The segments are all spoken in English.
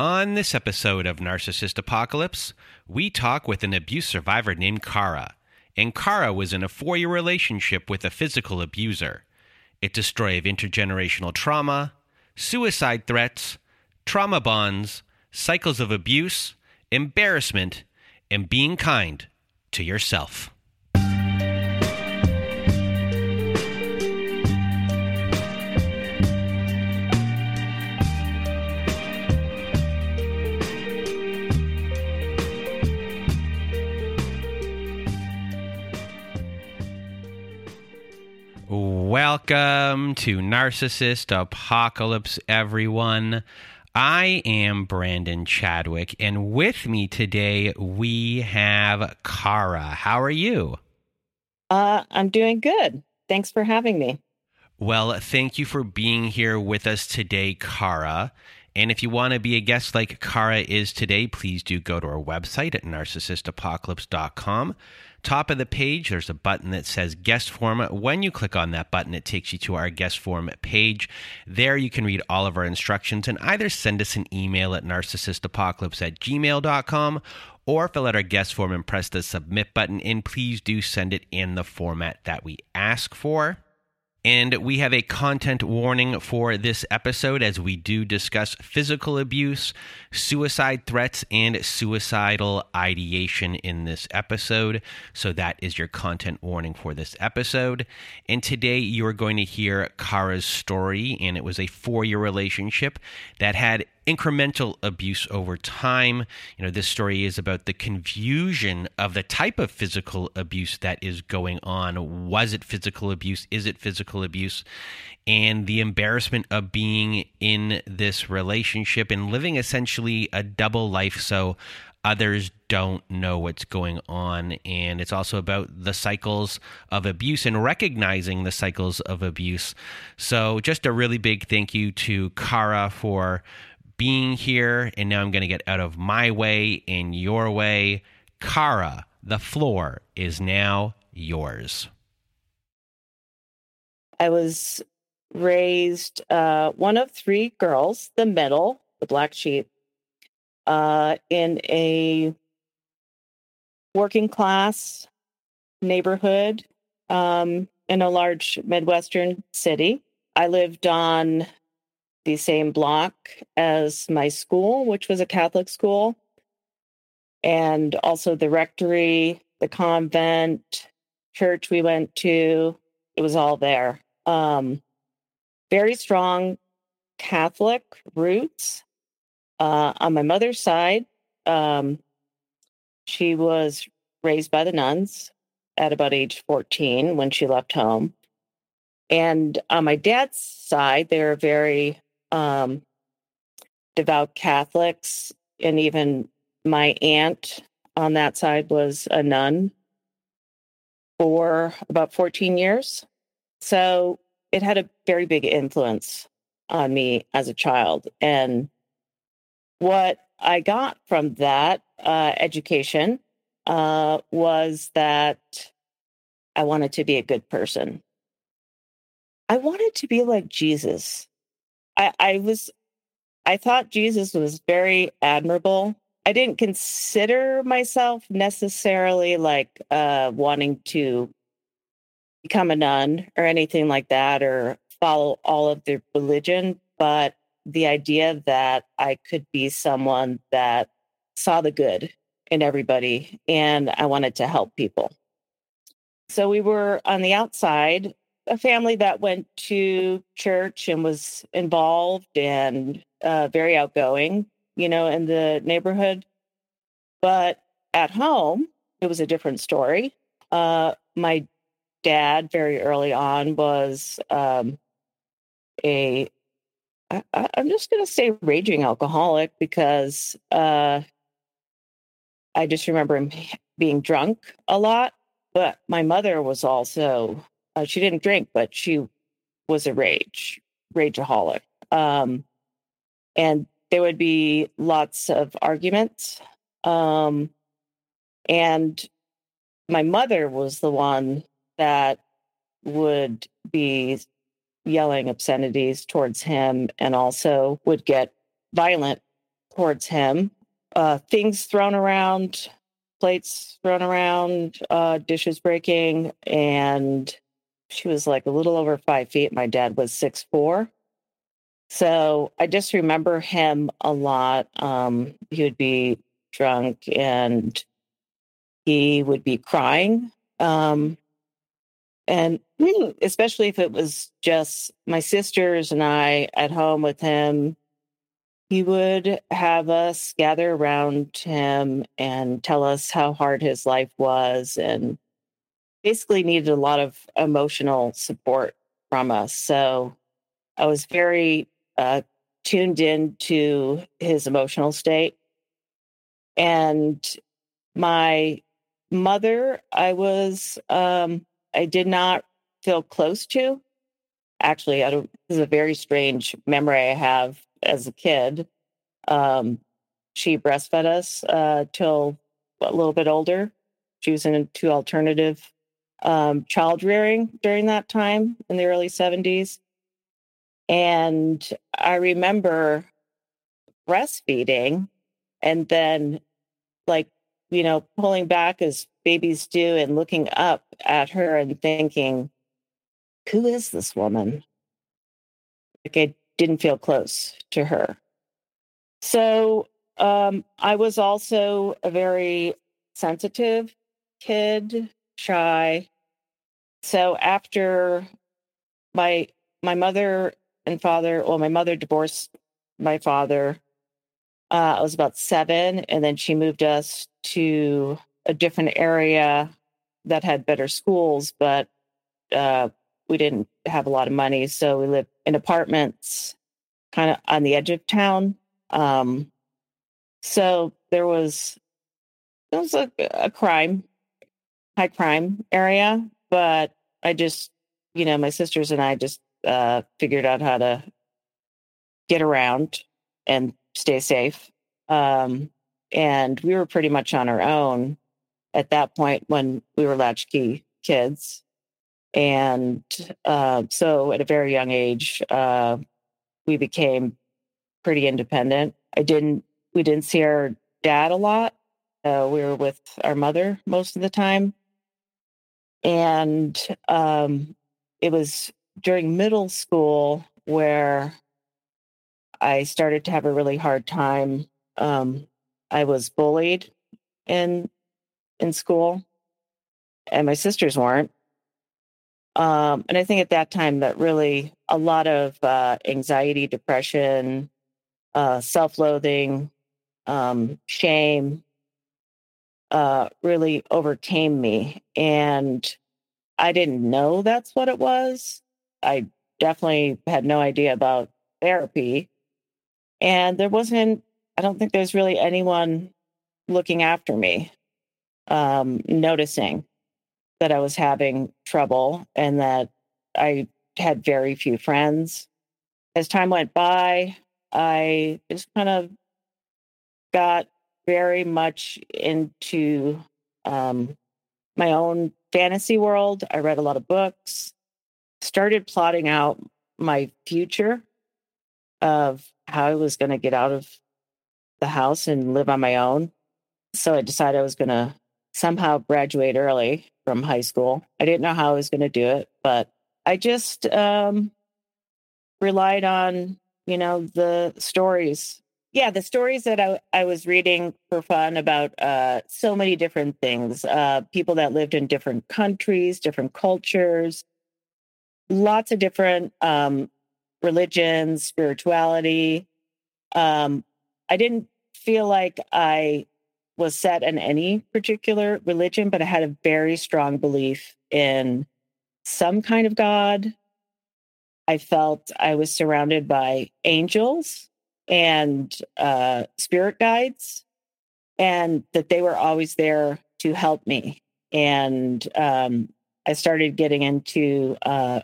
On this episode of Narcissist Apocalypse, we talk with an abuse survivor named Cara. And Cara was in a four year relationship with a physical abuser. It's a story of intergenerational trauma, suicide threats, trauma bonds, cycles of abuse, embarrassment, and being kind to yourself. Welcome to Narcissist Apocalypse, everyone. I am Brandon Chadwick, and with me today we have Cara. How are you? Uh, I'm doing good. Thanks for having me. Well, thank you for being here with us today, Cara. And if you want to be a guest like Cara is today, please do go to our website at narcissistapocalypse.com. Top of the page, there's a button that says guest form. When you click on that button, it takes you to our guest form page. There you can read all of our instructions and either send us an email at narcissistapocalypse at gmail.com or fill out our guest form and press the submit button. And please do send it in the format that we ask for. And we have a content warning for this episode as we do discuss physical abuse, suicide threats, and suicidal ideation in this episode. So that is your content warning for this episode. And today you are going to hear Cara's story, and it was a four year relationship that had incremental abuse over time. You know, this story is about the confusion of the type of physical abuse that is going on. Was it physical abuse? Is it physical abuse? And the embarrassment of being in this relationship and living essentially a double life. So others don't know what's going on. And it's also about the cycles of abuse and recognizing the cycles of abuse. So, just a really big thank you to Cara for being here, and now I'm going to get out of my way and your way. Cara, the floor is now yours. I was raised uh, one of three girls, the middle, the black sheep, uh, in a working class neighborhood um, in a large Midwestern city. I lived on the same block as my school, which was a Catholic school, and also the rectory, the convent, church we went to. It was all there. Um, very strong Catholic roots uh, on my mother's side. Um, she was raised by the nuns at about age 14 when she left home. And on my dad's side, they were very um, devout Catholics, and even my aunt on that side was a nun for about 14 years. So it had a very big influence on me as a child. And what I got from that uh, education uh, was that I wanted to be a good person. I wanted to be like Jesus. I, I was, I thought Jesus was very admirable. I didn't consider myself necessarily like uh, wanting to become a nun or anything like that or follow all of the religion, but the idea that I could be someone that saw the good in everybody and I wanted to help people. So we were on the outside a family that went to church and was involved and uh, very outgoing, you know, in the neighborhood. But at home, it was a different story. Uh, my dad, very early on, was um, a I, am just going to say raging alcoholic because uh, I just remember him being drunk a lot. But my mother was also, uh, she didn't drink, but she was a rage, rageaholic. Um, and there would be lots of arguments. Um, and my mother was the one that would be yelling obscenities towards him and also would get violent towards him. Uh, things thrown around, plates thrown around, uh, dishes breaking, and she was like a little over five feet. My dad was six four. So I just remember him a lot. Um, he would be drunk and he would be crying. Um, and especially if it was just my sisters and I at home with him, he would have us gather around him and tell us how hard his life was and basically needed a lot of emotional support from us. So I was very uh, tuned in to his emotional state. And my mother, I was um, I did not feel close to. Actually, I don't, this is a very strange memory I have as a kid. Um, she breastfed us uh, till a little bit older. She was into alternative um, child rearing during that time in the early 70s. And I remember breastfeeding and then, like, you know, pulling back as babies do and looking up at her and thinking, who is this woman? Like I didn't feel close to her. So um, I was also a very sensitive kid, shy. So after my my mother and father, well, my mother divorced my father. Uh, I was about seven, and then she moved us to a different area that had better schools, but uh, we didn't have a lot of money, so we lived in apartments, kind of on the edge of town. Um, so there was it was a, a crime, high crime area, but I just, you know, my sisters and I just uh, figured out how to get around and stay safe. Um, and we were pretty much on our own at that point when we were latchkey kids. And uh, so at a very young age, uh, we became pretty independent. I didn't, we didn't see our dad a lot. Uh, we were with our mother most of the time. And um, it was during middle school where I started to have a really hard time. Um, I was bullied in in school, and my sisters weren't. Um, and I think at that time that really a lot of uh, anxiety, depression, uh, self-loathing, um, shame uh, really overcame me, and I didn't know that's what it was. I definitely had no idea about therapy, and there wasn't. I don't think there's really anyone looking after me um, noticing that I was having trouble and that I had very few friends. As time went by, I just kind of got very much into um, my own fantasy world. I read a lot of books, started plotting out my future of how I was going to get out of the house and live on my own. So I decided I was going to somehow graduate early from high school. I didn't know how I was going to do it, but I just um, relied on, you know, the stories. Yeah, the stories that I, I was reading for fun about uh, so many different things uh, people that lived in different countries, different cultures, lots of different um, religions, spirituality. Um, I didn't feel like I was set in any particular religion, but I had a very strong belief in some kind of God. I felt I was surrounded by angels and uh, spirit guides, and that they were always there to help me. And um, I started getting into uh,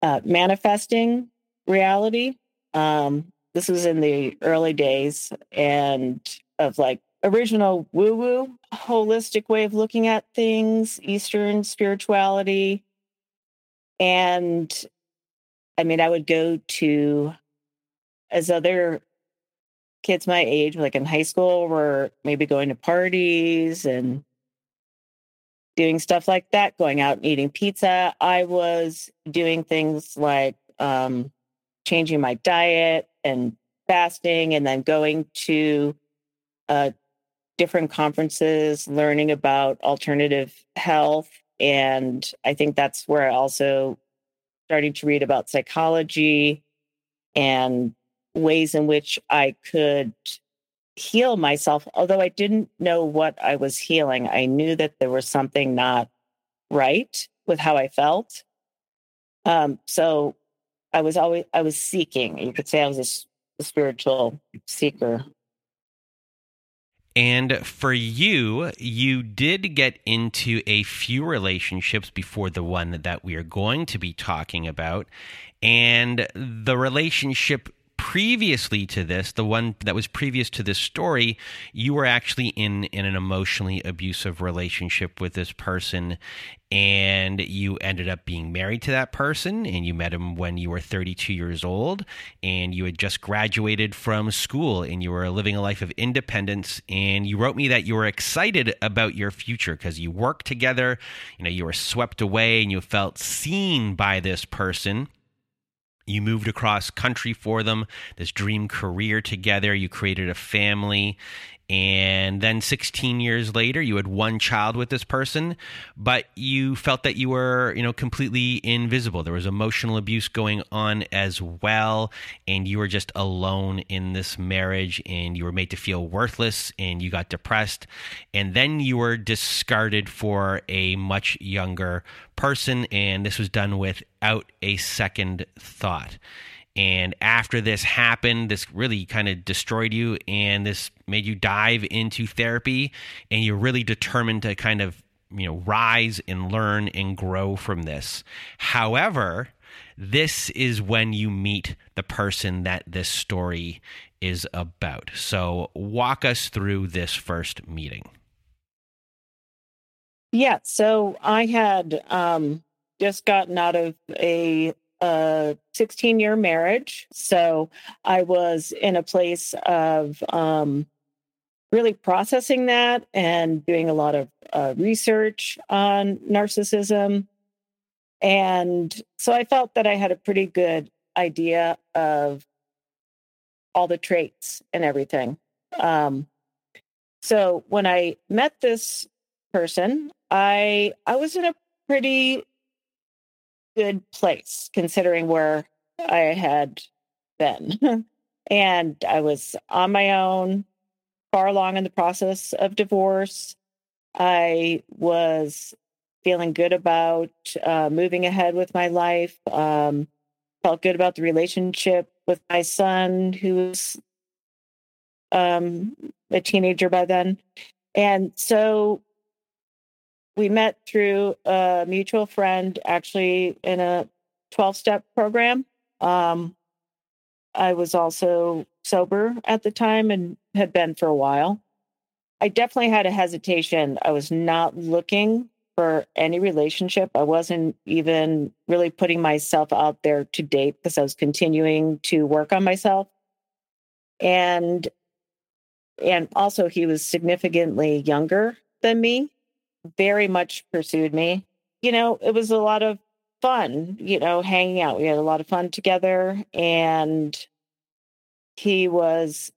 uh, manifesting reality. Um, this was in the early days and of like original woo woo, holistic way of looking at things, Eastern spirituality. And I mean, I would go to, as other kids my age, like in high school, were maybe going to parties and doing stuff like that, going out and eating pizza. I was doing things like um, changing my diet and fasting, and then going to uh, different conferences, learning about alternative health. And I think that's where I also starting to read about psychology and ways in which I could heal myself. Although I didn't know what I was healing, I knew that there was something not right with how I felt. Um, so I was always I was seeking. You could say I was a, a spiritual seeker. And for you, you did get into a few relationships before the one that we are going to be talking about. And the relationship previously to this, the one that was previous to this story, you were actually in, in an emotionally abusive relationship with this person, and you ended up being married to that person, and you met him when you were 32 years old, and you had just graduated from school, and you were living a life of independence. And you wrote me that you were excited about your future because you worked together, you know, you were swept away, and you felt seen by this person you moved across country for them, this dream career together. You created a family. And then 16 years later, you had one child with this person, but you felt that you were, you know, completely invisible. There was emotional abuse going on as well. And you were just alone in this marriage and you were made to feel worthless and you got depressed. And then you were discarded for a much younger person. And this was done without a second thought. And after this happened, this really kind of destroyed you, and this made you dive into therapy, and you're really determined to kind of you know rise and learn and grow from this. However, this is when you meet the person that this story is about. So, walk us through this first meeting. Yeah, so I had um, just gotten out of a a 16 year marriage. So I was in a place of um, really processing that and doing a lot of uh, research on narcissism. And so I felt that I had a pretty good idea of all the traits and everything. Um, so when I met this person, I I was in a pretty good place considering where I had been. and I was on my own, far along in the process of divorce. I was feeling good about uh, moving ahead with my life. Um, felt good about the relationship with my son, who was um, a teenager by then. And so we met through a mutual friend, actually in a 12 step program. Um, I was also sober at the time and had been for a while. I definitely had a hesitation. I was not looking for any relationship. I wasn't even really putting myself out there to date because I was continuing to work on myself. And and also he was significantly younger than me very much pursued me. You know, it was a lot of fun, you know, hanging out. We had a lot of fun together and he was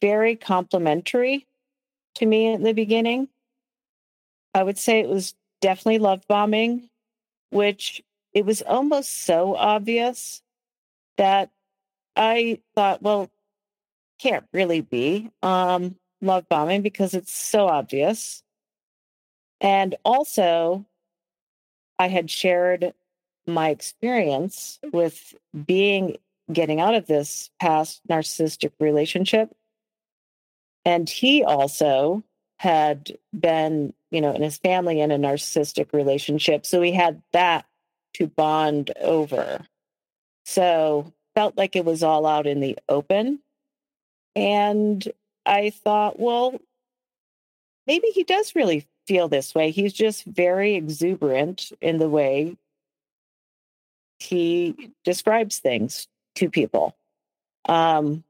very complimentary to me at the beginning. I would say it was definitely love bombing, which it was almost so obvious that I thought, well, can't really be um, love bombing because it's so obvious. And also, I had shared my experience with being getting out of this past narcissistic relationship. And he also had been, you know, in his family in a narcissistic relationship. So we had that to bond over. So felt like it was all out in the open. And I thought, well, maybe he does really feel this way. He's just very exuberant in the way he describes things to people. Um,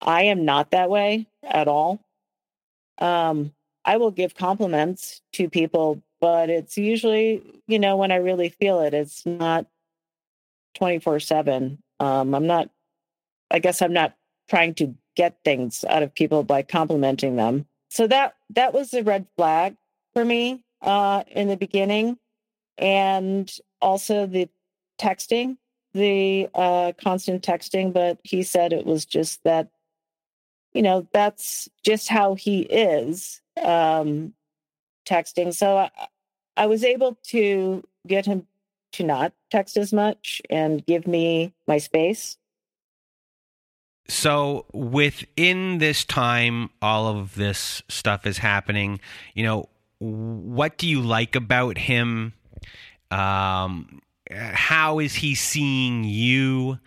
I am not that way at all. Um, I will give compliments to people, but it's usually, you know, when I really feel it, it's not 24 7. Um, I'm not, I guess I'm not trying to get things out of people by complimenting them. So that, that was a red flag for me uh, in the beginning. And also the texting, the uh, constant texting, but he said it was just that, you know, that's just how he is um, texting. So I, I was able to get him to not text as much and give me my space. So within this time, all of this stuff is happening. You know, what do you like about him? Um, how is he seeing you?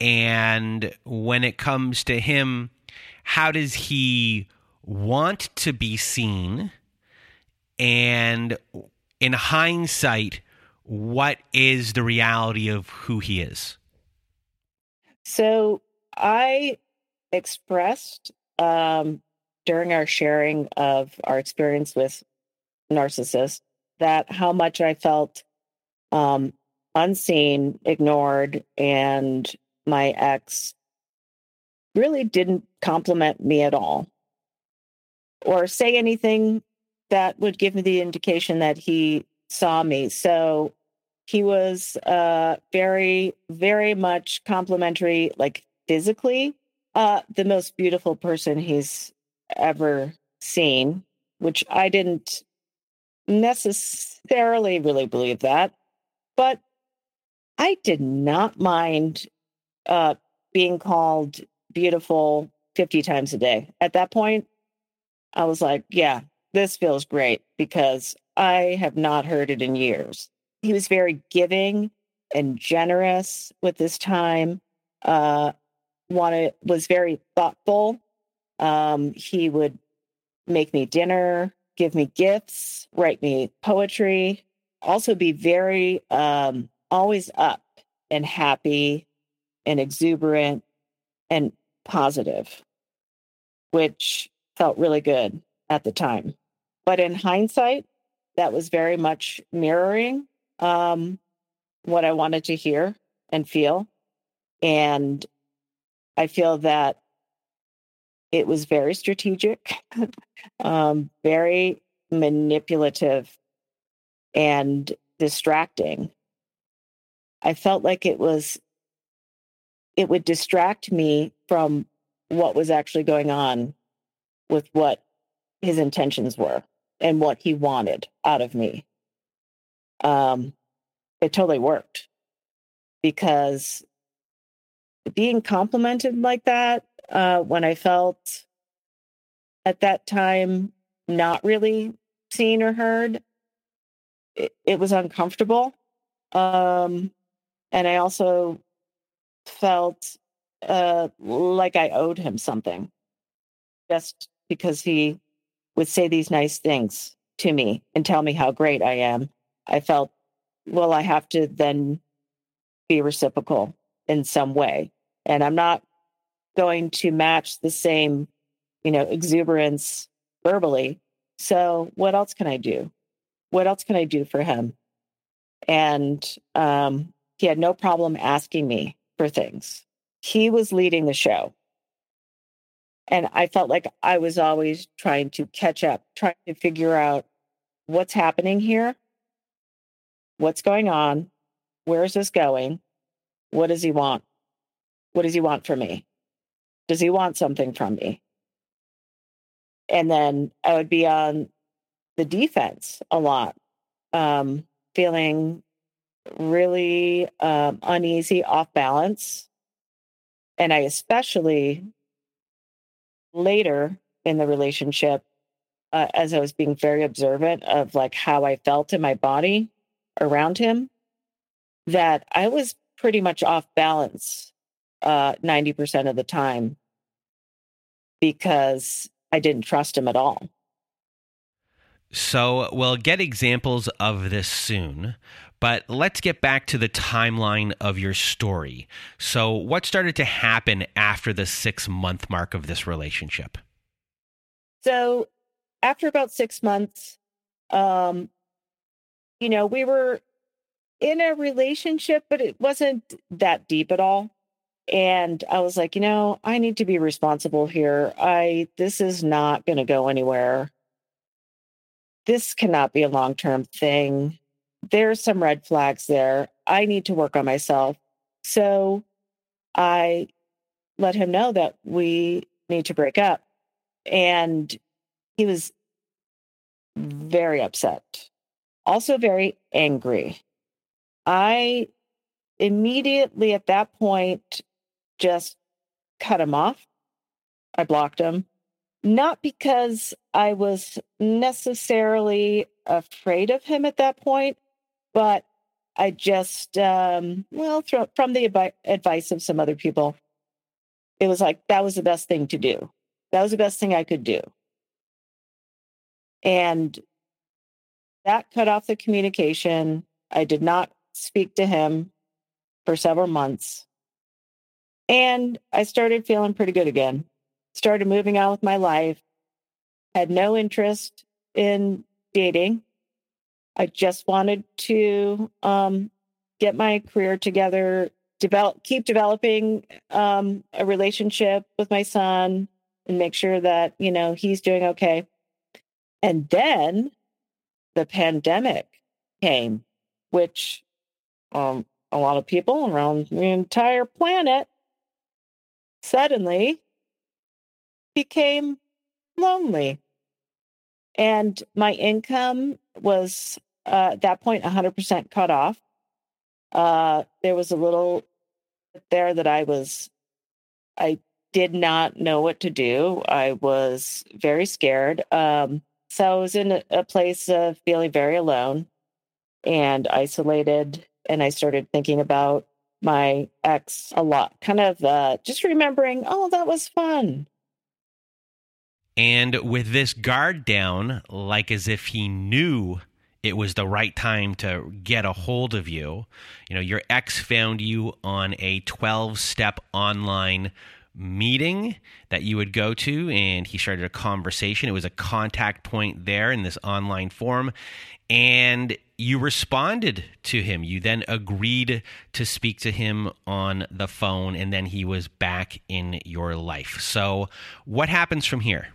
And when it comes to him, how does he want to be seen? And in hindsight, what is the reality of who he is? So I expressed um, during our sharing of our experience with narcissists that how much I felt um, unseen, ignored, and my ex really didn't compliment me at all or say anything that would give me the indication that he saw me. So he was uh, very, very much complimentary, like physically, uh, the most beautiful person he's ever seen, which I didn't necessarily really believe that. But I did not mind uh, being called beautiful 50 times a day. At that point, I was like, yeah, this feels great because I have not heard it in years. He was very giving and generous with his time. Uh, wanted was very thoughtful. Um, he would make me dinner, give me gifts, write me poetry, also be very um, always up and happy and exuberant and positive, which felt really good at the time. But in hindsight, that was very much mirroring um, what I wanted to hear and feel. And I feel that it was very strategic, um, very manipulative, and distracting. I felt like it was, it would distract me from what was actually going on with what his intentions were and what he wanted out of me. Um, it totally worked because being complimented like that uh, when I felt at that time not really seen or heard, it, it was uncomfortable. Um, and I also felt uh, like I owed him something just because he would say these nice things to me and tell me how great I am. I felt, well, I have to then be reciprocal in some way. And I'm not going to match the same, you know, exuberance verbally. So what else can I do? What else can I do for him? And um, he had no problem asking me for things. He was leading the show. And I felt like I was always trying to catch up, trying to figure out what's happening here, what's going on, where is this going, what does he want? What does he want from me? Does he want something from me? And then I would be on the defense a lot, um, feeling really um, uneasy, off balance. And I especially later in the relationship, uh, as I was being very observant of like how I felt in my body around him, that I was pretty much off balance uh, 90% of the time because I didn't trust him at all. So we'll get examples of this soon, but let's get back to the timeline of your story. So, what started to happen after the six month mark of this relationship? So, after about six months, um, you know, we were in a relationship, but it wasn't that deep at all. And I was like, you know, I need to be responsible here. I, this is not going to go anywhere this cannot be a long term thing. There's some red flags there. I need to work on myself. So I let him know that we need to break up. And he was very upset, also very angry. I immediately at that point just cut him off. I blocked him not because I was necessarily afraid of him at that point, but I just, um, well, from the advice of some other people, it was like that was the best thing to do. That was the best thing I could do. And that cut off the communication. I did not speak to him for several months. And I started feeling pretty good again started moving on with my life, had no interest in dating. I just wanted to um, get my career together, develop, keep developing um, a relationship with my son, and make sure that you know he's doing okay. And then the pandemic came, which um, a lot of people around the entire planet suddenly became lonely. And my income was uh, at that point 100% cut off. Uh, there was a little there that I was, I did not know what to do. I was very scared. Um, so I was in a, a place of feeling very alone and isolated. And I started thinking about my ex a lot, kind of uh, just remembering, oh, that was fun. And with this guard down, like as if he knew it was the right time to get a hold of you, you know, your ex found you on a 12 step online meeting that you would go to and he started a conversation. It was a contact point there in this online form and you responded to him. You then agreed to speak to him on the phone and then he was back in your life. So what happens from here?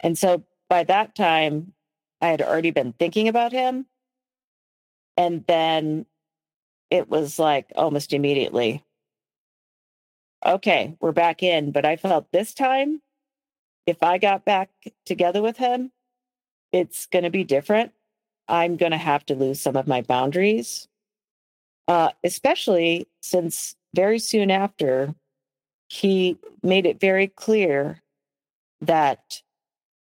And so by that time, I had already been thinking about him. And then it was like almost immediately, okay, we're back in. But I felt this time, if I got back together with him, it's going to be different. I'm going to have to lose some of my boundaries, uh, especially since very soon after, he made it very clear that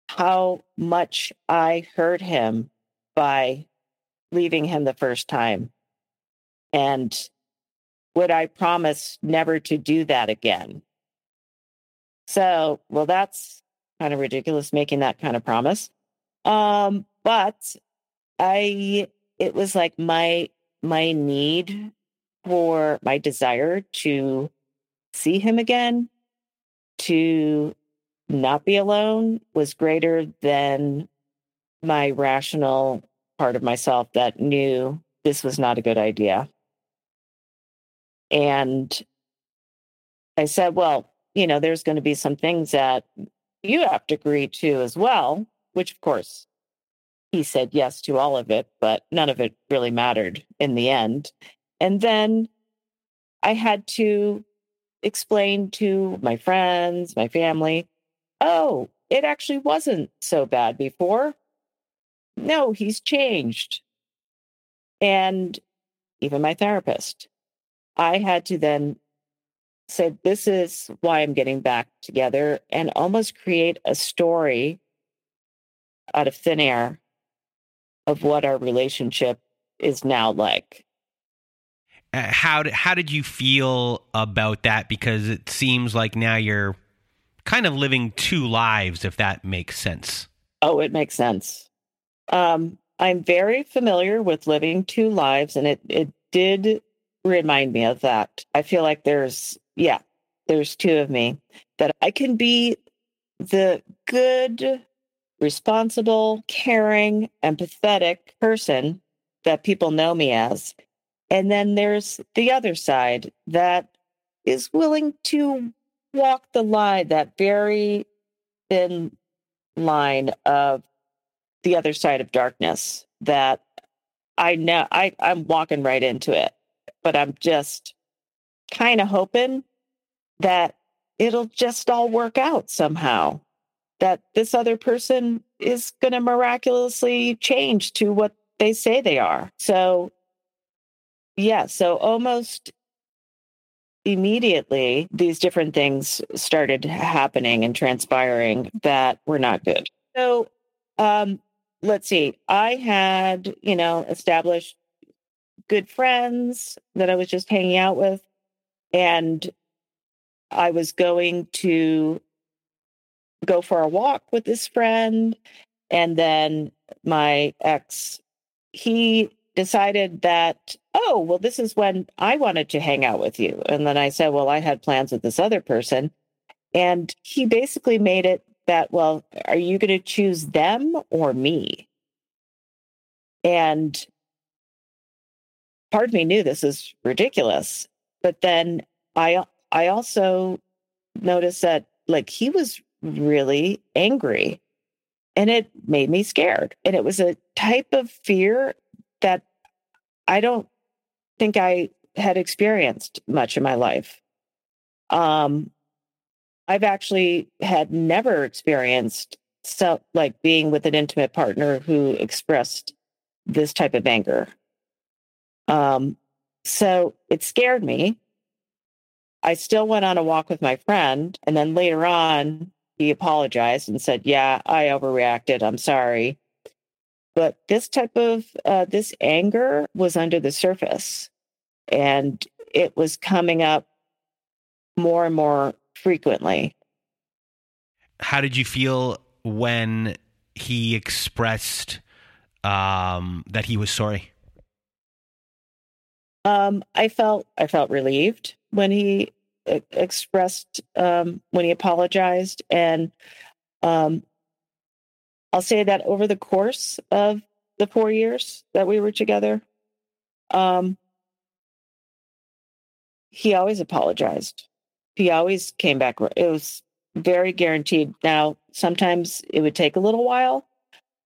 how much I hurt him by leaving him the first time. And would I promise never to do that again? So, well, that's kind of ridiculous making that kind of promise. Um, but I, it was like my, my need for my desire to see him again, to not be alone was greater than my rational part of myself that knew this was not a good idea. And I said, well, you know, there's going to be some things that you have to agree to as well, which of course he said yes to all of it, but none of it really mattered in the end. And then I had to explain to my friends, my family, oh, it actually wasn't so bad before. No, he's changed. And even my therapist. I had to then say, This is why I'm getting back together and almost create a story out of thin air of what our relationship is now like. Uh, how did how did you feel about that? Because it seems like now you're kind of living two lives, if that makes sense. Oh, it makes sense. Um, I'm very familiar with living two lives, and it it did remind me of that. I feel like there's yeah, there's two of me that I can be the good, responsible, caring, empathetic person that people know me as. And then there's the other side that is willing to walk the line, that very thin line of the other side of darkness that I know I, I'm walking right into it. But I'm just kind of hoping that it'll just all work out somehow. That this other person is going to miraculously change to what they say they are. So, yeah, so almost immediately, these different things started happening and transpiring that were not good. So, um, let's see, I had, you know, established good friends that I was just hanging out with. And I was going to go for a walk with this friend. And then my ex, he decided that, oh, well, this is when I wanted to hang out with you. And then I said, well, I had plans with this other person. And he basically made it that, well, are you going to choose them or me? And part of me knew this is ridiculous. But then I I also noticed that like he was really angry and it made me scared. And it was a type of fear that I don't think I had experienced much in my life. Um, I've actually had never experienced so like being with an intimate partner who expressed this type of anger. Um, so it scared me I still went on a walk with my friend. And then later on, he apologized and said, Yeah, I overreacted. I'm sorry. But this type of, uh, this anger was under the surface and it was coming up more and more frequently. How did you feel when he expressed um, that he was sorry? Um, I felt I felt relieved when he expressed um, when he apologized, and um, I'll say that over the course of the four years that we were together, um, he always apologized. He always came back. It was very guaranteed. Now, sometimes it would take a little while,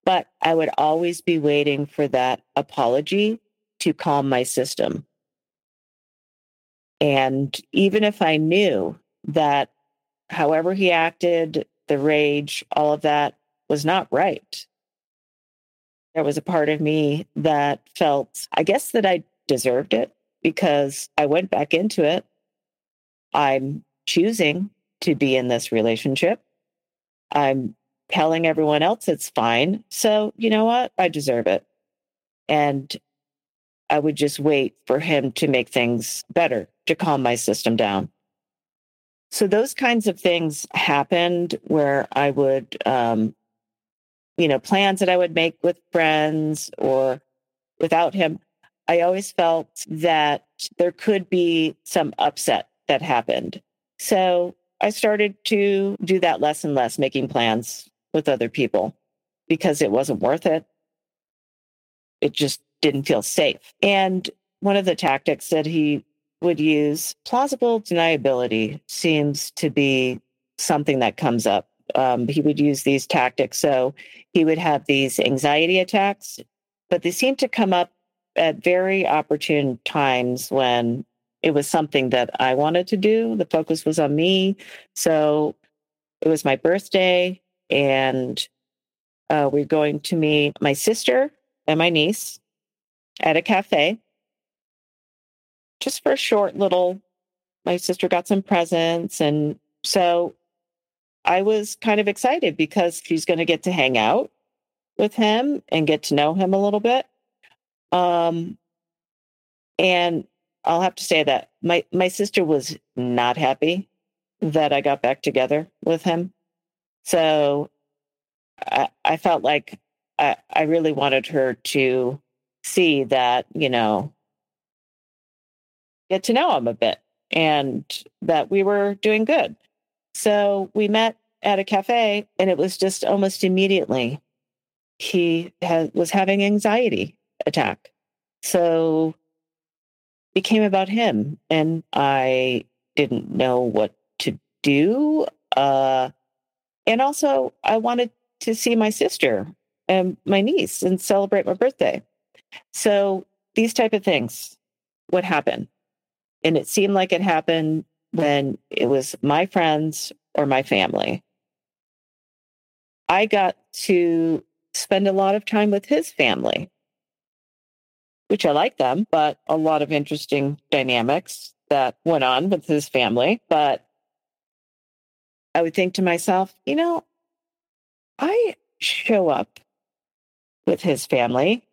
but I would always be waiting for that apology to calm my system. And even if I knew that however he acted, the rage, all of that was not right, there was a part of me that felt, I guess, that I deserved it because I went back into it. I'm choosing to be in this relationship. I'm telling everyone else it's fine. So, you know what? I deserve it. And I would just wait for him to make things better to calm my system down. So those kinds of things happened where I would, um, you know, plans that I would make with friends or without him. I always felt that there could be some upset that happened. So I started to do that less and less, making plans with other people because it wasn't worth it. It just didn't feel safe. And one of the tactics that he would use plausible deniability seems to be something that comes up. Um, he would use these tactics. So he would have these anxiety attacks, but they seem to come up at very opportune times when it was something that I wanted to do. The focus was on me. So it was my birthday, and uh, we're going to meet my sister and my niece at a cafe just for a short little. My sister got some presents, and so I was kind of excited because she's going to get to hang out with him and get to know him a little bit. Um, and I'll have to say that my my sister was not happy that I got back together with him. So I, I felt like I, I really wanted her to see that, you know, get to know him a bit and that we were doing good. So we met at a cafe and it was just almost immediately he was having anxiety attack. So it became about him and I didn't know what to do. Uh, and also I wanted to see my sister and my niece and celebrate my birthday. So these type of things would happen. And it seemed like it happened when it was my friends or my family. I got to spend a lot of time with his family, which I like them, but a lot of interesting dynamics that went on with his family. But I would think to myself, you know, I show up with his family.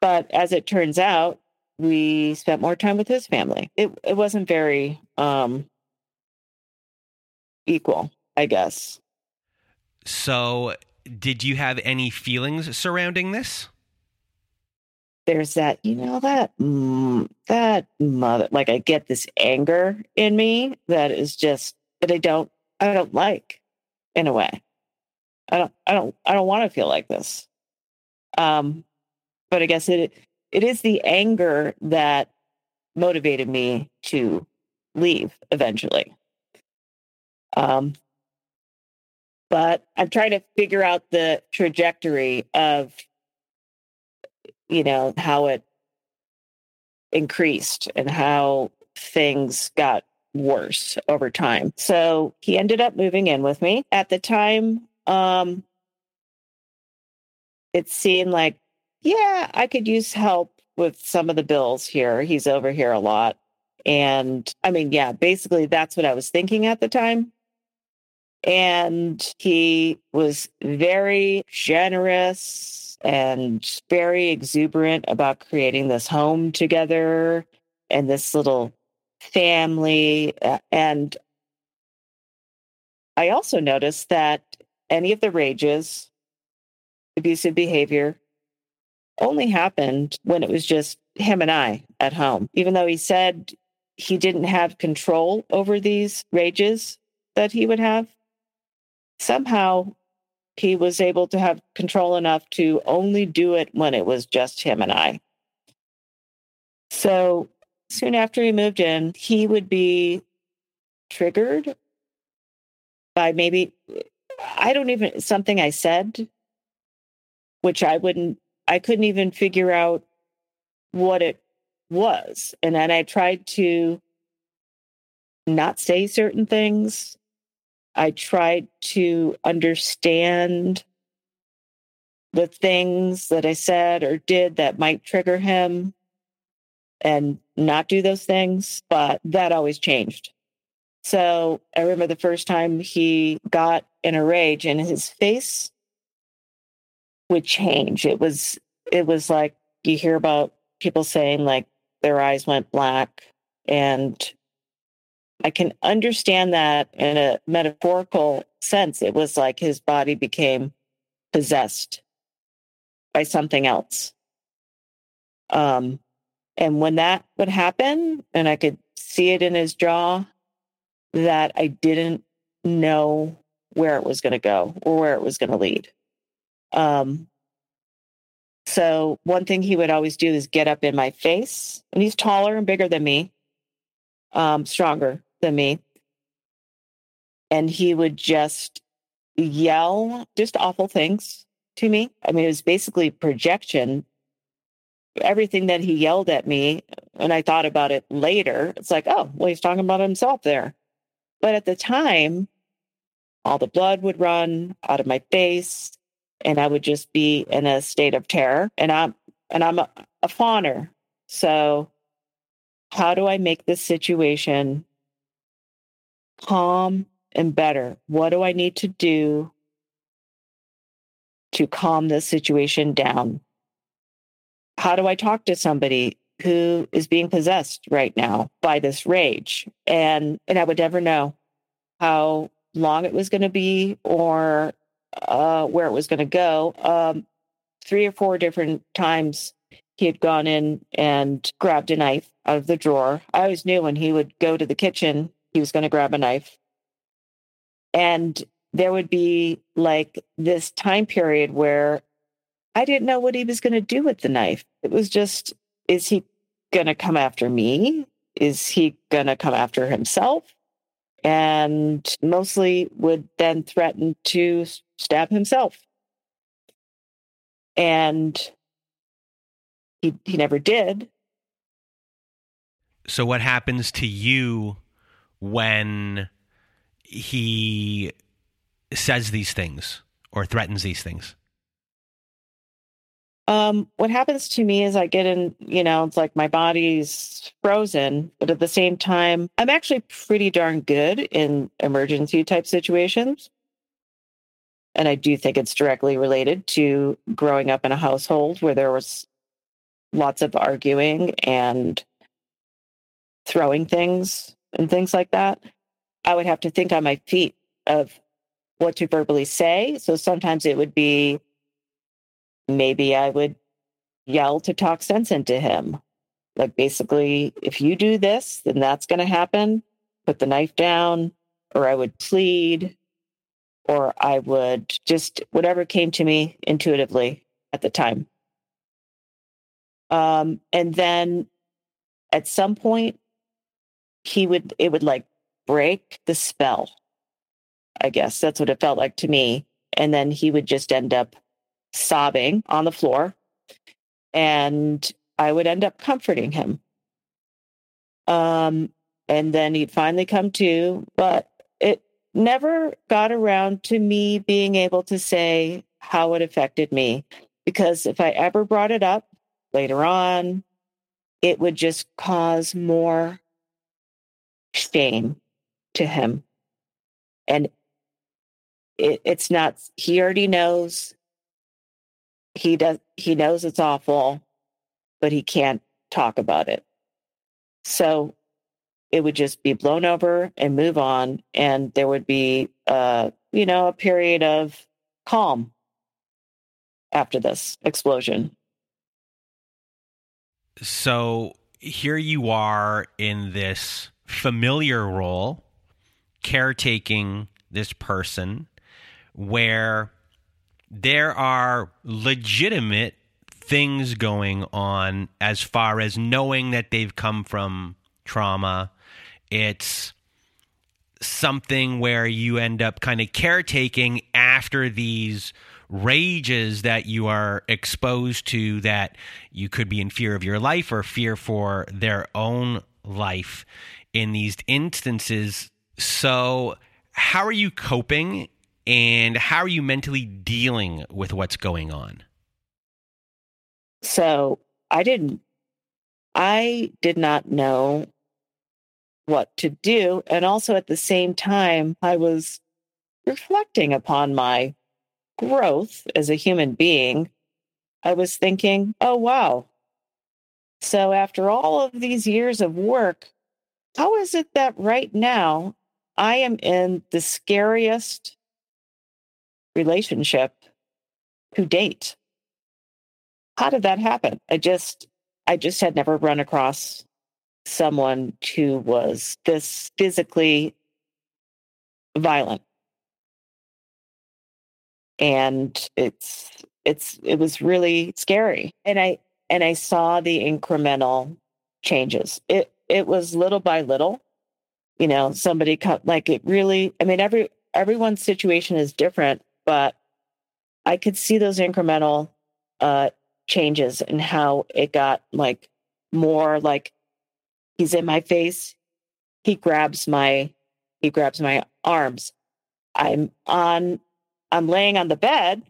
But as it turns out, we spent more time with his family. It it wasn't very um equal, I guess. So, did you have any feelings surrounding this? There's that, you know, that mm, that mother. Like I get this anger in me that is just that I don't, I don't like, in a way. I don't, I don't, I don't want to feel like this. Um, but I guess it it is the anger that motivated me to leave eventually. Um, but I'm trying to figure out the trajectory of, you know, how it increased and how things got worse over time. So he ended up moving in with me. At the time, um, it seemed like, yeah, I could use help with some of the bills here. He's over here a lot. And I mean, yeah, basically that's what I was thinking at the time. And he was very generous and very exuberant about creating this home together and this little family. And I also noticed that any of the rages, abusive behavior, only happened when it was just him and I at home. Even though he said he didn't have control over these rages that he would have, somehow he was able to have control enough to only do it when it was just him and I. So soon after he moved in, he would be triggered by maybe, I don't even, something I said, which I wouldn't, I couldn't even figure out what it was. And then I tried to not say certain things I tried to understand the things that I said or did that might trigger him and not do those things, but that always changed. So I remember the first time he got in a rage and his face would change. It was it was like you hear about people saying like their eyes went black and I can understand that in a metaphorical sense. It was like his body became possessed by something else. Um, and when that would happen, and I could see it in his jaw, that I didn't know where it was going to go or where it was going to lead. Um, so one thing he would always do is get up in my face, and he's taller and bigger than me, um, stronger than me. And he would just yell just awful things to me. I mean, it was basically projection. Everything that he yelled at me, and I thought about it later, it's like, oh, well, he's talking about himself there. But at the time, all the blood would run out of my face, and I would just be in a state of terror. And I'm and I'm a, a fawner, so how do I make this situation calm and better? What do I need to do to calm this situation down? How do I talk to somebody who is being possessed right now by this rage? And and I would never know how long it was going to be or uh, where it was going to go. Um, three or four different times he had gone in and grabbed a knife out of the drawer. I always knew when he would go to the kitchen, he was going to grab a knife. And there would be like this time period where I didn't know what he was going to do with the knife. It was just, is he going to come after me? Is he going to come after himself? And mostly would then threaten to stab himself. And he, he never did. So, what happens to you when he says these things or threatens these things? Um, what happens to me is I get in, you know, it's like my body's frozen, but at the same time, I'm actually pretty darn good in emergency type situations. And I do think it's directly related to growing up in a household where there was lots of arguing and throwing things and things like that. I would have to think on my feet of what to verbally say. So sometimes it would be maybe I would yell to talk sense into him. Like basically, if you do this, then that's going to happen. Put the knife down, or I would plead, or I would just whatever came to me intuitively at the time. Um, and then at some point, he would, it would like break the spell. I guess that's what it felt like to me. And then he would just end up sobbing on the floor. And I would end up comforting him. Um, and then he'd finally come to, but it never got around to me being able to say how it affected me. Because if I ever brought it up later on, it would just cause more shame to him. And it, it's not, he already knows he does he knows it's awful but he can't talk about it. So it would just be blown over and move on and there would be uh you know a period of calm after this explosion. So here you are in this familiar role caretaking this person where there are legitimate things going on as far as knowing that they've come from trauma. It's something where you end up kind of caretaking after these rages that you are exposed to that you could be in fear of your life or fear for their own life in these instances. So, how are you coping and how are you mentally dealing with what's going on? So I didn't, I did not know what to do. And also at the same time, I was reflecting upon my growth as a human being. I was thinking, oh, wow. So after all of these years of work, how is it that right now I am in the scariest relationship to date. How did that happen? I just I just had never run across someone who was this physically violent. And it's it's it was really scary. And I and I saw the incremental changes. It it was little by little. You know, somebody cut like it really I mean every everyone's situation is different, but I could see those incremental uh, changes and how it got like more like he's in my face. He grabs my he grabs my arms. I'm on I'm laying on the bed.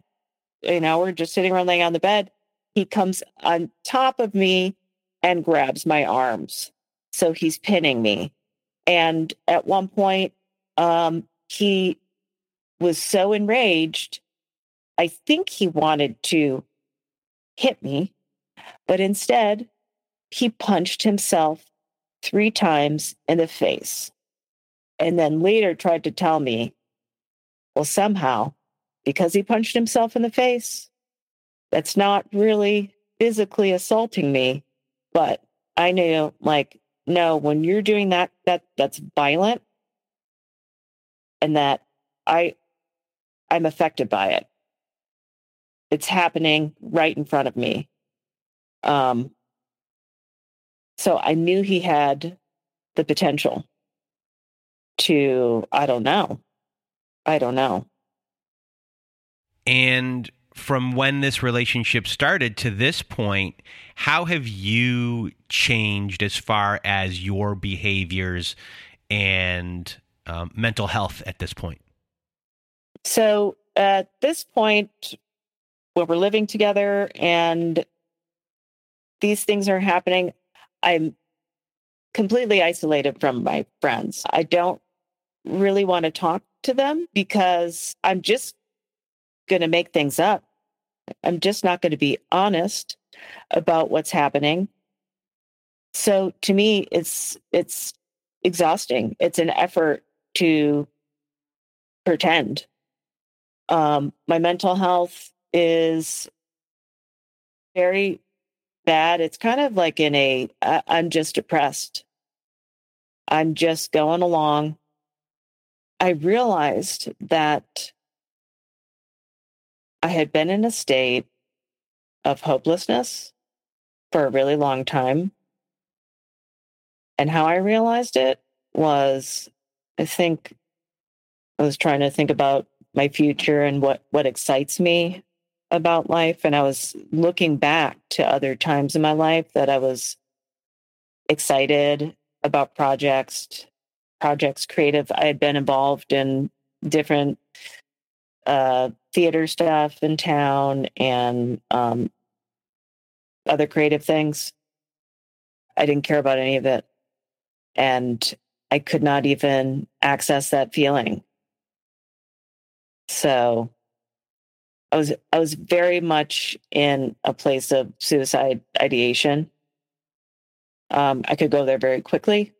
You know, we're just sitting around laying on the bed. He comes on top of me and grabs my arms. So he's pinning me. And at one point, um, he was so enraged. I think he wanted to hit me, but instead, he punched himself three times in the face. And then later tried to tell me, well, somehow, because he punched himself in the face, that's not really physically assaulting me. But I knew, like, no, when you're doing that, that that's violent and that I I'm affected by it. It's happening right in front of me. Um, so I knew he had the potential to, I don't know. I don't know. And from when this relationship started to this point, how have you changed as far as your behaviors and um, mental health at this point? So at this point, when we're living together and these things are happening, I'm completely isolated from my friends. I don't really want to talk to them because I'm just going to make things up. I'm just not going to be honest about what's happening. So to me it's it's exhausting. It's an effort to pretend. Um, my mental health is very bad. It's kind of like in a, I, I'm just depressed. I'm just going along. I realized that I had been in a state of hopelessness for a really long time. And how I realized it was I think I was trying to think about my future and what what excites me about life. And I was looking back to other times in my life that I was excited about projects projects creative. I had been involved in different uh, theater stuff in town and um, other creative things. I didn't care about any of it. And I could not even access that feeling so I was I was very much in a place of suicide ideation. Um, I could go there very quickly.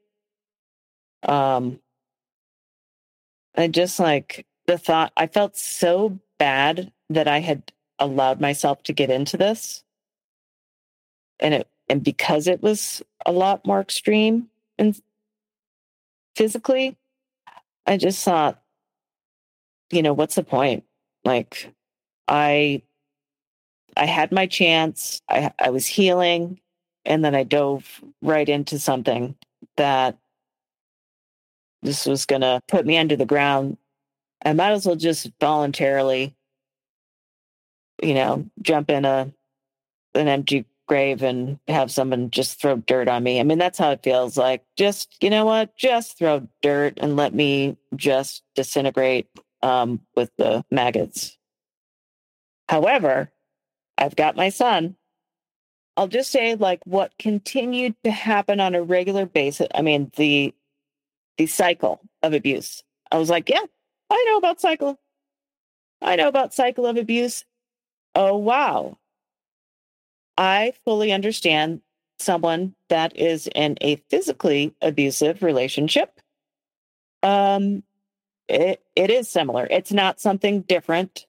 Um, and just like the thought, I felt so bad that I had allowed myself to get into this, and it and because it was a lot more extreme and physically, I just thought, you know, what's the point? Like, I I had my chance. I I was healing, and then I dove right into something that this was going to put me under the ground. I might as well just voluntarily, you know, jump in a an empty grave and have someone just throw dirt on me. I mean, that's how it feels like. Just, you know what? Just throw dirt and let me just disintegrate um, with the maggots. However, I've got my son. I'll just say, like, what continued to happen on a regular basis. I mean, the the cycle of abuse. I was like, yeah, I know about cycle. I know about cycle of abuse. Oh wow. I fully understand someone that is in a physically abusive relationship. Um, it, it is similar. It's not something different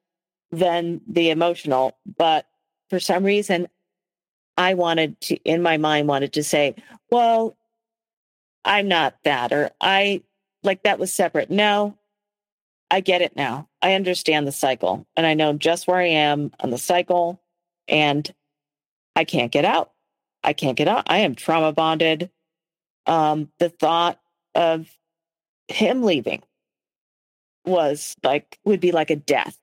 than the emotional, but for some reason, I wanted to, in my mind, wanted to say, well, I'm not that, or I like that was separate. No, I get it now. I understand the cycle and I know just where I am on the cycle and I can't get out. I can't get out. I am trauma bonded. Um, the thought of him leaving was like would be like a death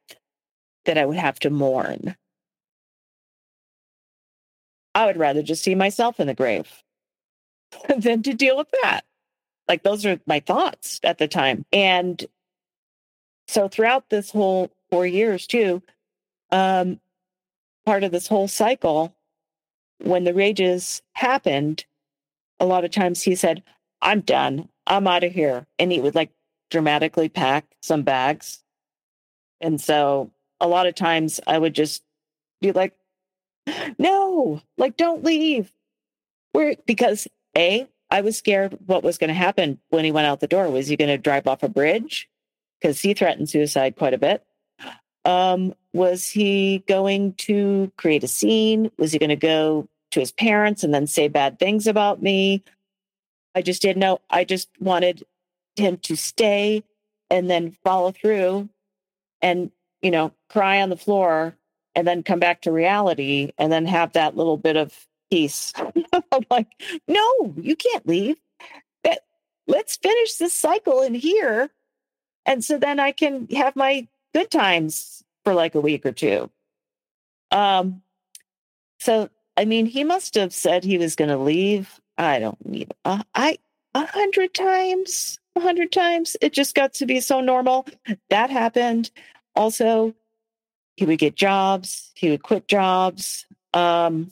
that I would have to mourn. I would rather just see myself in the grave than to deal with that. Like those are my thoughts at the time. And so throughout this whole four years too, um, part of this whole cycle, when the rages happened, a lot of times he said, I'm done. I'm out of here. And he would like dramatically pack some bags. And so a lot of times I would just be like, no, like, don't leave. We're because A, I was scared what was going to happen when he went out the door. Was he going to drive off a bridge? Because he threatened suicide quite a bit. Um, was he going to create a scene? Was he going to go to his parents and then say bad things about me? I just didn't know. I just wanted him to stay and then follow through and, you know, cry on the floor and then come back to reality and then have that little bit of peace. I'm like, no, you can't leave. Let's finish this cycle in here. And so then I can have my good times for like a week or two. Um, so I mean, he must have said he was going to leave. I don't need. I a hundred times, a hundred times. It just got to be so normal. That happened. Also, he would get jobs. He would quit jobs um,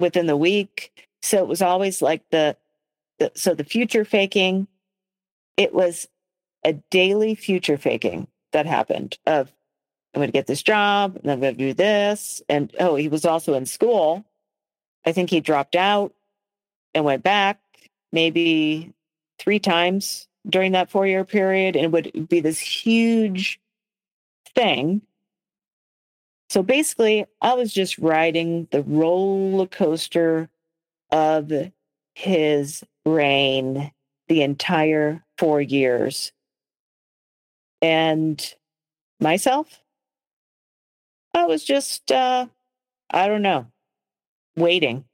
within the week. So it was always like the, the so the future faking. It was a daily future faking that happened of I'm going to get this job and I'm going to do this. And oh, he was also in school. I think he dropped out and went back maybe three times during that four year period. And it would be this huge thing. So basically, I was just riding the roller coaster of his reign the entire four years. And myself, I was just, uh, I don't know, waiting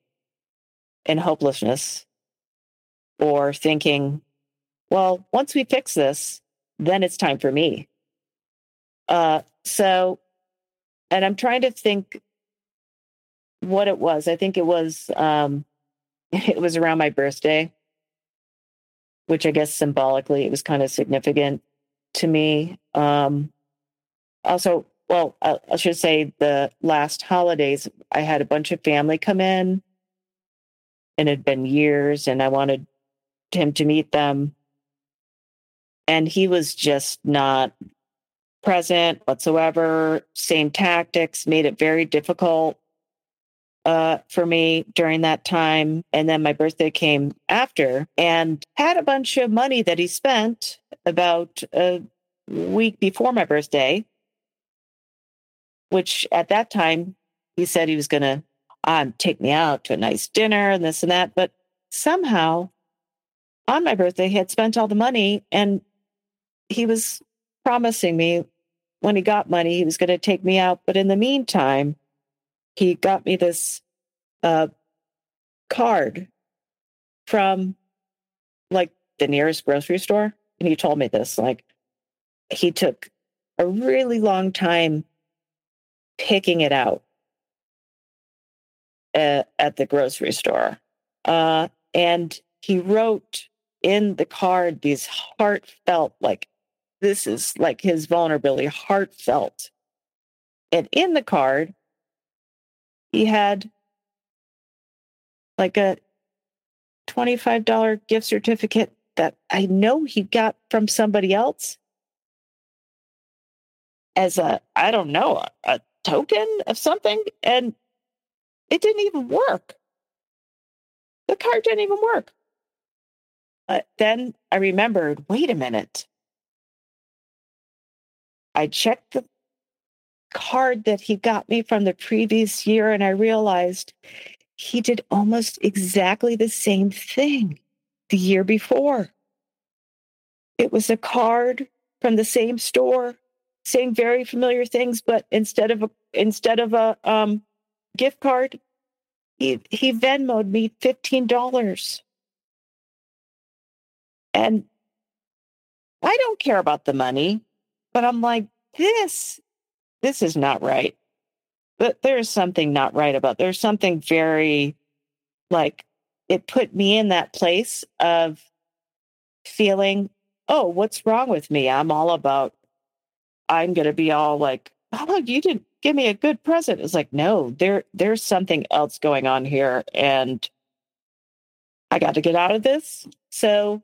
in hopelessness or thinking, well, once we fix this, then it's time for me. Uh, so, and I'm trying to think what it was. I think it was, um, it was around my birthday, which I guess symbolically it was kind of significant to me. Um, also, well, I, I should say the last holidays, I had a bunch of family come in and it had been years and I wanted him to meet them. And he was just not present whatsoever. Same tactics made it very difficult uh, for me during that time. And then my birthday came after and had a bunch of money that he spent about a week before my birthday which at that time he said he was going to um, take me out to a nice dinner and this and that. But somehow on my birthday, he had spent all the money and he was promising me when he got money, he was going to take me out. But in the meantime, he got me this uh, card from like the nearest grocery store. And he told me this like he took a really long time picking it out at, at the grocery store. Uh, and he wrote in the card these heartfelt, like, this is like his vulnerability, heartfelt. And in the card, he had like a $25 gift certificate that I know he got from somebody else as a, I don't know, a, a token of something and it didn't even work. The card didn't even work. Uh, then I remembered wait a minute. I checked the card that he got me from the previous year and I realized he did almost exactly the same thing the year before. It was a card from the same store saying very familiar things, but instead of a instead of a um, gift card, he he Venmoed me fifteen dollars, and I don't care about the money, but I'm like this this is not right. But there's something not right about. There's something very like it put me in that place of feeling, oh, what's wrong with me? I'm all about I'm to be all like, "Oh, you didn't give me a good present." It's like, no, there there's something else going on here, and I got to get out of this. So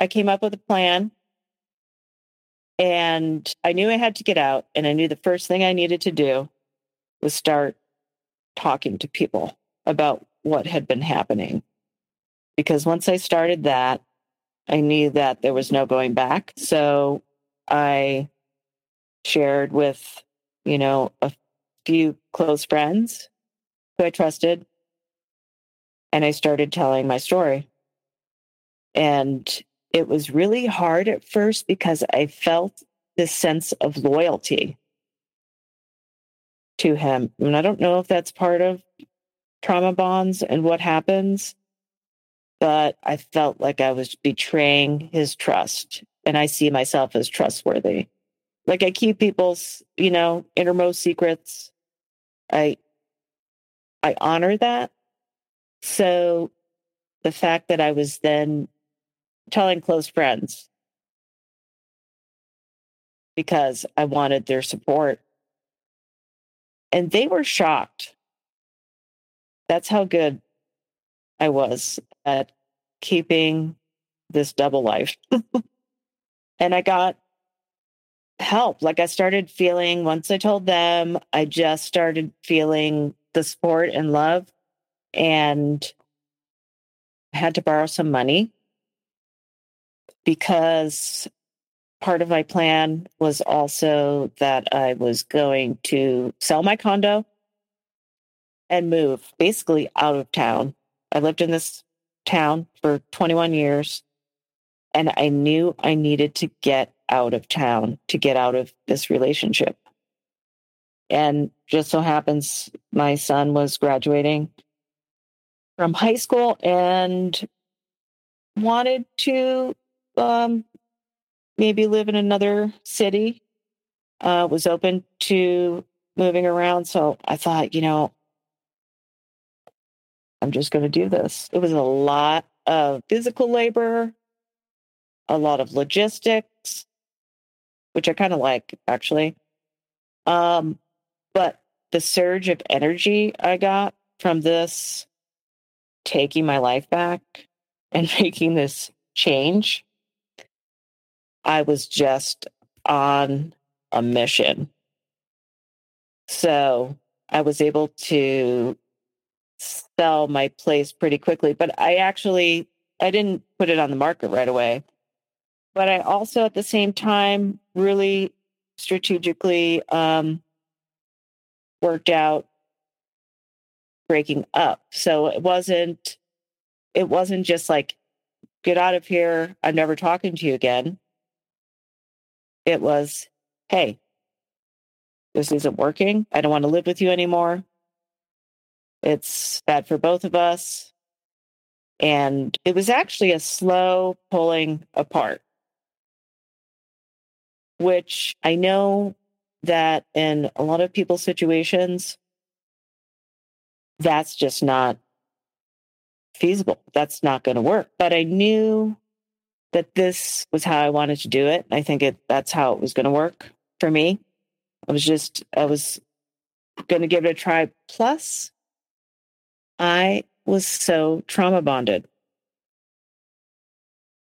I came up with a plan and I knew I had to get out. And I knew the first thing I needed to do was start talking to people about what had been happening. Because once I started that, I knew that there was no going back. So I shared with, you know, a few close friends who I trusted. And I started telling my story. And it was really hard at first because I felt this sense of loyalty to him. And I don't know if that's part of trauma bonds and what happens, but I felt like I was betraying his trust. And I see myself as trustworthy. Like I keep people's, you know, innermost secrets. I I honor that. So the fact that I was then telling close friends because I wanted their support. And they were shocked. That's how good I was at keeping this double life. and I got help. Like I started feeling, once I told them, I just started feeling the support and love. And I had to borrow some money because part of my plan was also that I was going to sell my condo and move basically out of town. I lived in this town for 21 years and I knew I needed to get out of town to get out of this relationship. And just so happens my son was graduating from high school and wanted to um, maybe live in another city, uh, was open to moving around. So I thought, you know, I'm just going to do this. It was a lot of physical labor, a lot of logistics, which I kind of like actually. Um, but the surge of energy I got from this taking my life back and making this change I was just on a mission. So I was able to sell my place pretty quickly, but I actually I didn't put it on the market right away. But I also at the same time really strategically um, worked out breaking up. So it wasn't it wasn't just like get out of here, I'm never talking to you again. It was, hey, this isn't working. I don't want to live with you anymore. It's bad for both of us. And it was actually a slow pulling apart, which I know that in a lot of people's situations, that's just not feasible. That's not going to work. But I knew that this was how I wanted to do it. I think it that's how it was going to work for me. I was just I was going to give it a try. Plus, I was so trauma bonded.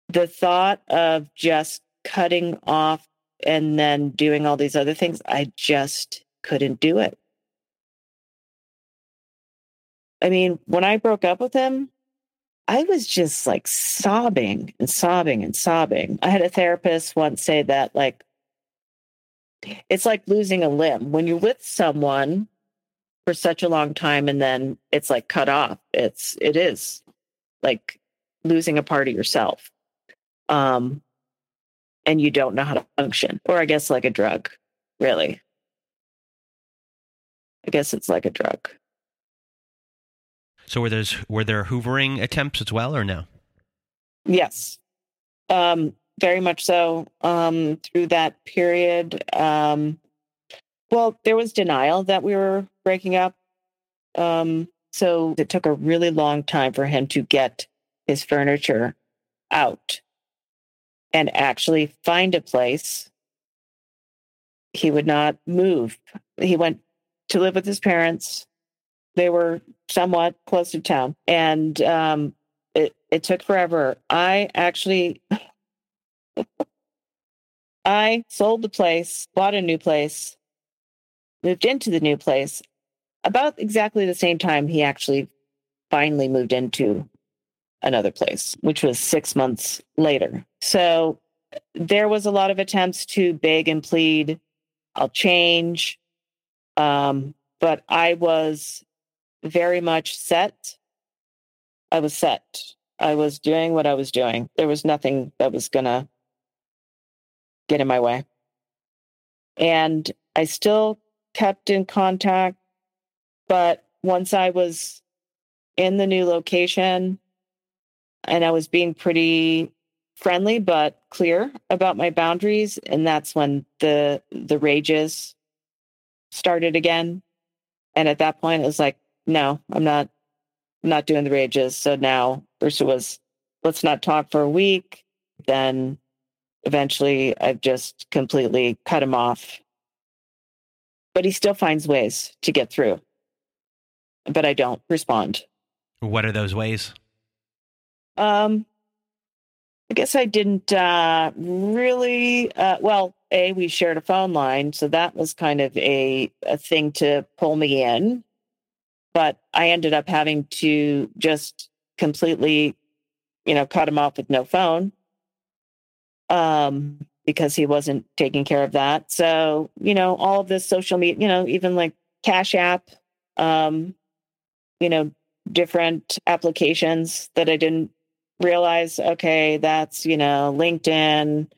The thought of just cutting off and then doing all these other things, I just couldn't do it. I mean, when I broke up with him, I was just like sobbing and sobbing and sobbing. I had a therapist once say that, like, it's like losing a limb. When you're with someone for such a long time and then it's like cut off, it's, it is like losing a part of yourself. Um, and you don't know how to function, or I guess like a drug, really. I guess it's like a drug. So were there were there hoovering attempts as well, or no? Yes, um, very much so. Um, through that period, um, well, there was denial that we were breaking up. Um, so it took a really long time for him to get his furniture out and actually find a place. He would not move. He went to live with his parents They were somewhat close to town. And um, it, it took forever. I actually I sold the place, bought a new place, moved into the new place about exactly the same time he actually finally moved into another place, which was six months later. So there was a lot of attempts to beg and plead, I'll change. Um, but I was very much set. I was set. I was doing what I was doing. There was nothing that was going to get in my way. And I still kept in contact. But once I was in the new location and I was being pretty friendly but clear about my boundaries and that's when the the rages started again and at that point it was like no i'm not I'm not doing the rages. So now first it was let's not talk for a week. Then eventually i've just completely cut him off. But he still finds ways to get through. But i don't respond. What are those ways? Um I guess I didn't uh, really. Uh, well, a we shared a phone line, so that was kind of a a thing to pull me in. But I ended up having to just completely, you know, cut him off with no phone, um, because he wasn't taking care of that. So you know, all of this social media, you know, even like Cash App, um, you know, different applications that I didn't realize, okay, that's, you know, LinkedIn.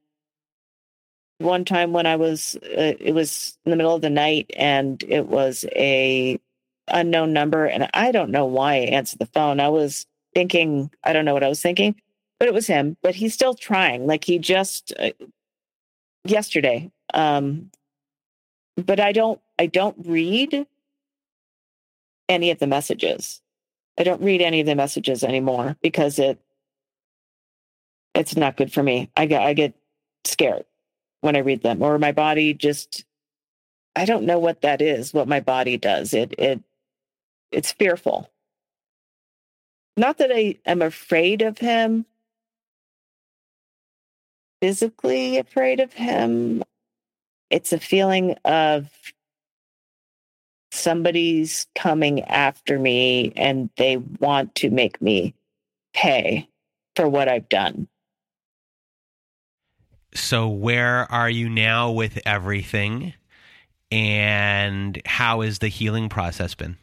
One time when I was, uh, it was in the middle of the night and it was a unknown number. And I don't know why I answered the phone. I was thinking, I don't know what I was thinking, but it was him. But he's still trying. Like he just, uh, yesterday, um, but I don't, I don't read any of the messages. I don't read any of the messages anymore because it it's not good for me. I get I get scared when I read them, or my body just I don't know what that is. What my body does. It it it's fearful. Not that I am afraid of him, physically afraid of him. It's a feeling of somebody's coming after me and they want to make me pay for what I've done. So, where are you now with everything? And how has the healing process been?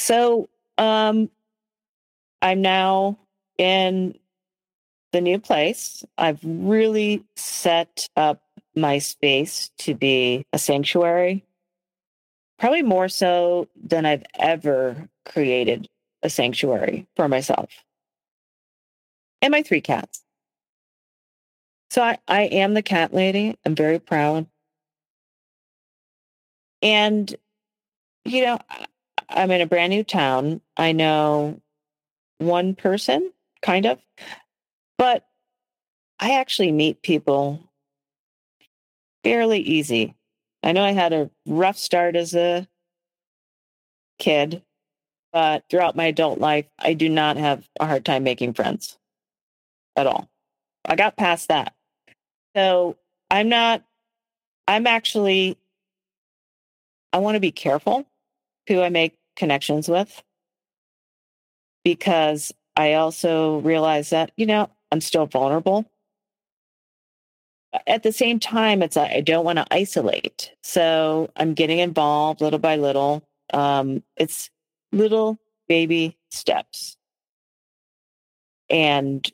So, um, I'm now in the new place. I've really set up my space to be a sanctuary, probably more so than I've ever created a sanctuary for myself and my three cats. So I, I am the cat lady. I'm very proud. And, you know, I'm in a brand new town. I know one person, kind of, but I actually meet people fairly easy. I know I had a rough start as a kid, but throughout my adult life, I do not have a hard time making friends at all. I got past that. So I'm not, I'm actually, I want to be careful who I make connections with because I also realize that, you know, I'm still vulnerable. At the same time, it's I don't want to isolate. So I'm getting involved little by little. Um, it's little baby steps. And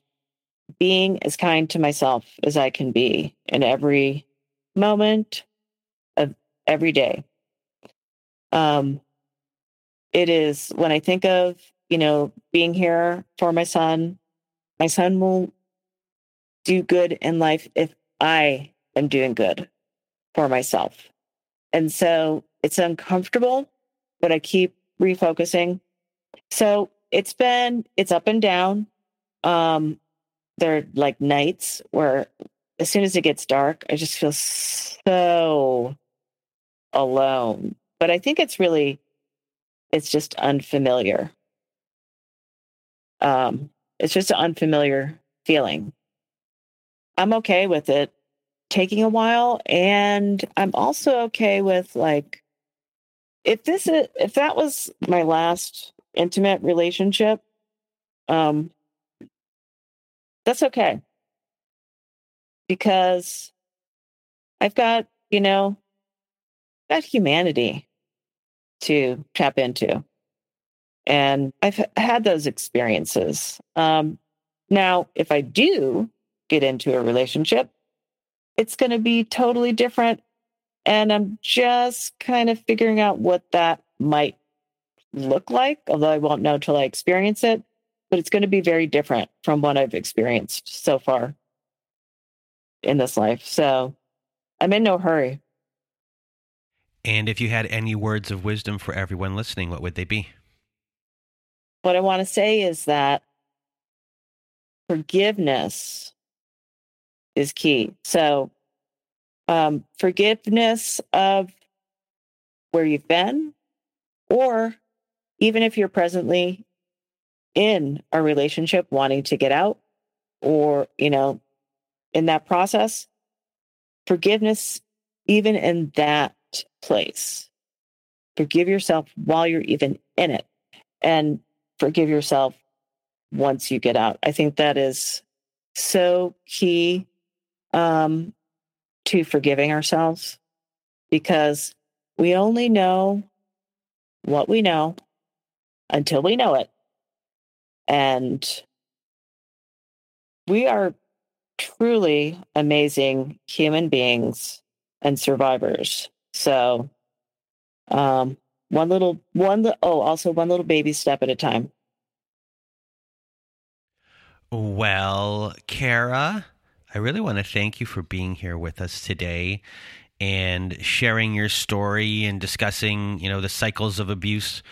being as kind to myself as I can be in every moment of every day. Um, it is when I think of, you know, being here for my son, my son will do good in life if I am doing good for myself. And so it's uncomfortable, but I keep refocusing. So it's been, it's up and down. Um, there are like nights where as soon as it gets dark, I just feel so alone. But I think it's really it's just unfamiliar. Um, it's just an unfamiliar feeling. I'm okay with it taking a while, and I'm also okay with like if this is if that was my last intimate relationship, um, that's okay because I've got you know got humanity to tap into. And I've had those experiences. Um, now, if I do get into a relationship, it's going to be totally different. And I'm just kind of figuring out what that might look like, although I won't know until I experience it. But it's going to be very different from what I've experienced so far in this life. So I'm in no hurry. And if you had any words of wisdom for everyone listening, what would they be? What I want to say is that forgiveness is key. So, um, forgiveness of where you've been, or even if you're presently in a relationship wanting to get out, or, you know, in that process, forgiveness, even in that place. Forgive yourself while you're even in it and forgive yourself once you get out. I think that is so key um, to forgiving ourselves because we only know what we know until we know it. And we are truly amazing human beings and survivors. So, um, one little, one, oh, also one little baby step at a time. Well, Cara, I really want to thank you for being here with us today and sharing your story and discussing, you know, the cycles of abuse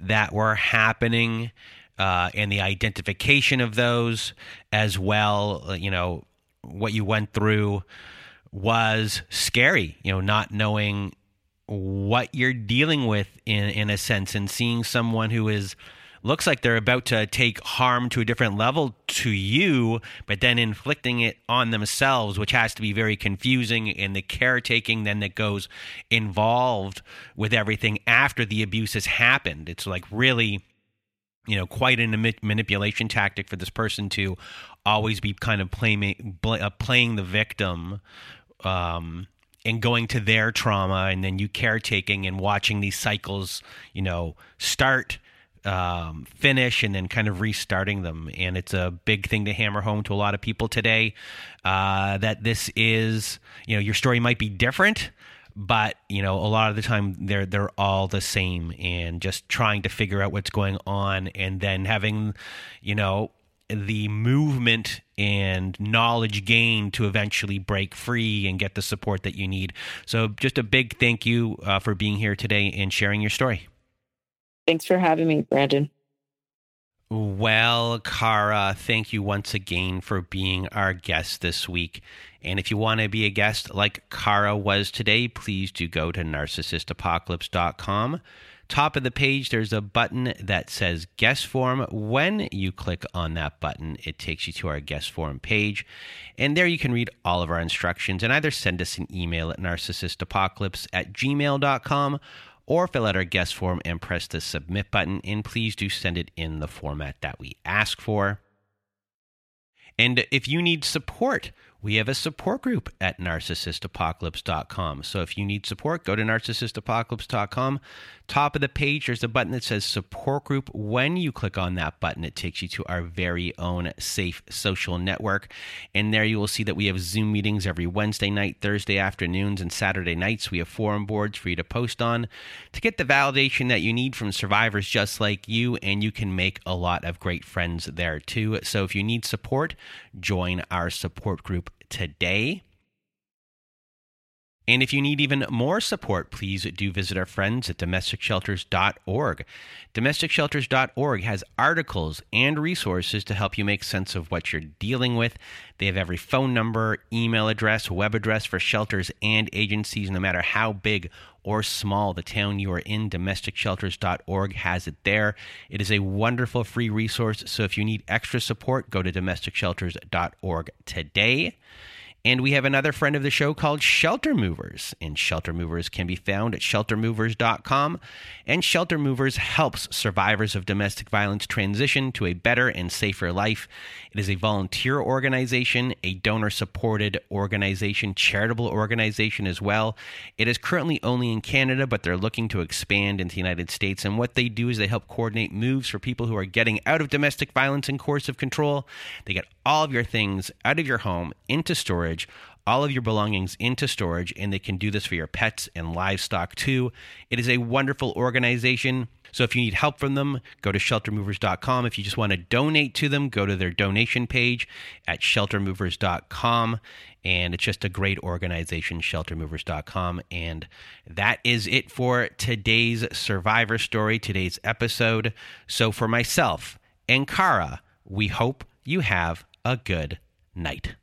that were happening uh, and the identification of those as well. Uh, you know, what you went through was scary, you know, not knowing what you're dealing with in in a sense and seeing someone who is looks like they're about to take harm to a different level to you, but then inflicting it on themselves, which has to be very confusing. in the caretaking then that goes involved with everything after the abuse has happened. It's like really, you know, quite a manipulation tactic for this person to always be kind of playing uh, playing the victim um, and going to their trauma and then you caretaking and watching these cycles, you know, start, um, finish, and then kind of restarting them. And it's a big thing to hammer home to a lot of people today uh, that this is, you know, your story might be different. But you know, a lot of the time they're they're all the same, and just trying to figure out what's going on, and then having, you know, the movement and knowledge gained to eventually break free and get the support that you need. So, just a big thank you uh, for being here today and sharing your story. Thanks for having me, Brandon. Well, Cara, thank you once again for being our guest this week. And if you want to be a guest like Cara was today, please do go to narcissistapocalypse.com top of the page, there's a button that says guest form. When you click on that button, it takes you to our guest form page. And there you can read all of our instructions and either send us an email at narcissistapocalypse at gmail.com or fill out our guest form and press the submit button. And please do send it in the format that we ask for. And if you need support, we have a support group at narcissistapocalypse.com. So if you need support, go to narcissistapocalypse.com. Top of the page, there's a button that says support group. When you click on that button, it takes you to our very own safe social network. And there you will see that we have Zoom meetings every Wednesday night, Thursday afternoons, and Saturday nights. We have forum boards for you to post on to get the validation that you need from survivors just like you. And you can make a lot of great friends there too. So if you need support, join our support group today. And if you need even more support, please do visit our friends at domesticshelters.org. Domesticshelters.org has articles and resources to help you make sense of what you're dealing with. They have every phone number, email address, web address for shelters and agencies, no matter how big or small the town you are in. Domesticshelters.org has it there. It is a wonderful free resource. So if you need extra support, go to domesticshelters.org today. And we have another friend of the show called Shelter Movers. And Shelter Movers can be found at sheltermovers.com. And Shelter Movers helps survivors of domestic violence transition to a better and safer life. It is a volunteer organization, a donor supported organization, charitable organization as well. It is currently only in Canada, but they're looking to expand into the United States. And what they do is they help coordinate moves for people who are getting out of domestic violence and coercive control. They get all of your things out of your home into storage, all of your belongings into storage, and they can do this for your pets and livestock too. It is a wonderful organization. So if you need help from them, go to sheltermovers.com. If you just want to donate to them, go to their donation page at sheltermovers.com. And it's just a great organization, sheltermovers.com. And that is it for today's survivor story, today's episode. So for myself and Cara, we hope you have a good night.